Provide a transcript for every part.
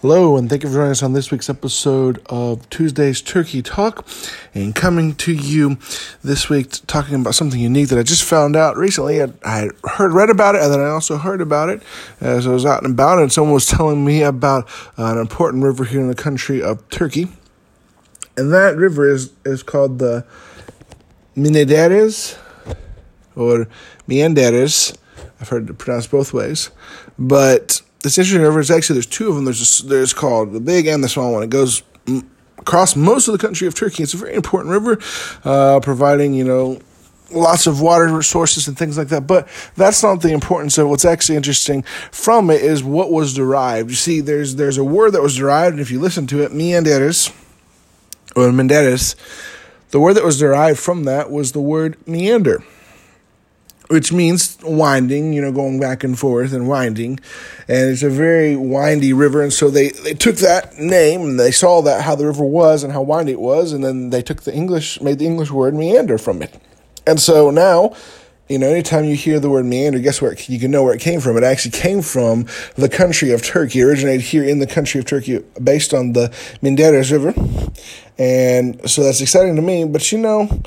Hello, and thank you for joining us on this week's episode of Tuesday's Turkey Talk. And coming to you this week, talking about something unique that I just found out recently. I, I heard, read about it, and then I also heard about it as I was out and about, and someone was telling me about uh, an important river here in the country of Turkey. And that river is, is called the Minederes or Meanderes. I've heard it pronounced both ways. But this interesting river is actually there's two of them. There's a, there's called the big and the small one. It goes across most of the country of Turkey. It's a very important river, uh, providing you know lots of water resources and things like that. But that's not the importance of what's actually interesting from it is what was derived. You see, there's there's a word that was derived, and if you listen to it, meanderes or menderes, the word that was derived from that was the word meander which means winding, you know, going back and forth and winding. And it's a very windy river. And so they, they took that name and they saw that how the river was and how windy it was. And then they took the English, made the English word meander from it. And so now, you know, anytime you hear the word meander, guess where it, you can know where it came from. It actually came from the country of Turkey, originated here in the country of Turkey based on the Menderes River. And so that's exciting to me. But you know,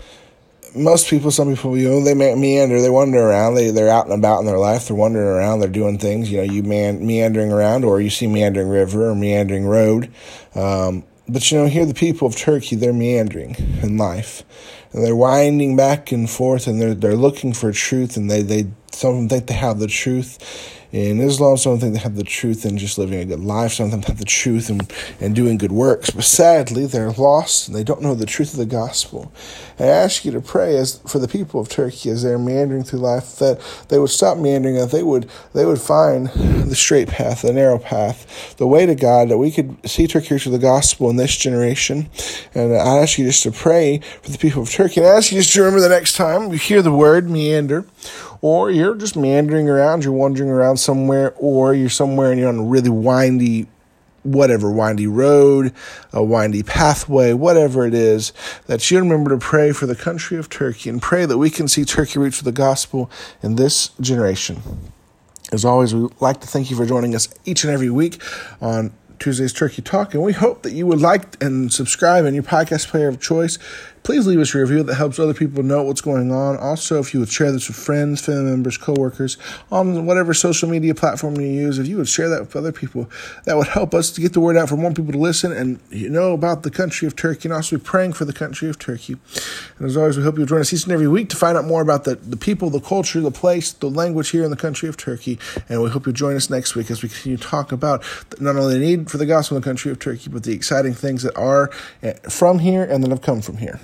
most people, some people, you know, they meander, they wander around, they, they're out and about in their life, they're wandering around, they're doing things, you know, you man, meandering around, or you see meandering river or meandering road. Um, but, you know, here the people of Turkey, they're meandering in life. And they're winding back and forth, and they're, they're looking for truth, and they, they, some of them think they have the truth in Islam, some think they have the truth in just living a good life. Some of them have the truth in, in doing good works. But sadly, they're lost and they don't know the truth of the gospel. I ask you to pray as for the people of Turkey as they're meandering through life that they would stop meandering, that they would they would find the straight path, the narrow path, the way to God, that we could see Turkey through the gospel in this generation. And I ask you just to pray for the people of Turkey. And I ask you just to remember the next time you hear the word meander or you're just meandering around, you're wandering around somewhere, or you're somewhere and you're on a really windy, whatever, windy road, a windy pathway, whatever it is, that you remember to pray for the country of Turkey and pray that we can see Turkey reach for the gospel in this generation. As always, we'd like to thank you for joining us each and every week on Tuesday's Turkey Talk, and we hope that you would like and subscribe in your podcast player of choice Please leave us a review that helps other people know what's going on. Also, if you would share this with friends, family members, coworkers, on whatever social media platform you use, if you would share that with other people, that would help us to get the word out for more people to listen and you know about the country of Turkey and also be praying for the country of Turkey. And as always, we hope you'll join us each and every week to find out more about the, the people, the culture, the place, the language here in the country of Turkey. And we hope you'll join us next week as we continue to talk about not only the need for the gospel in the country of Turkey, but the exciting things that are eh, from here and that have come from here.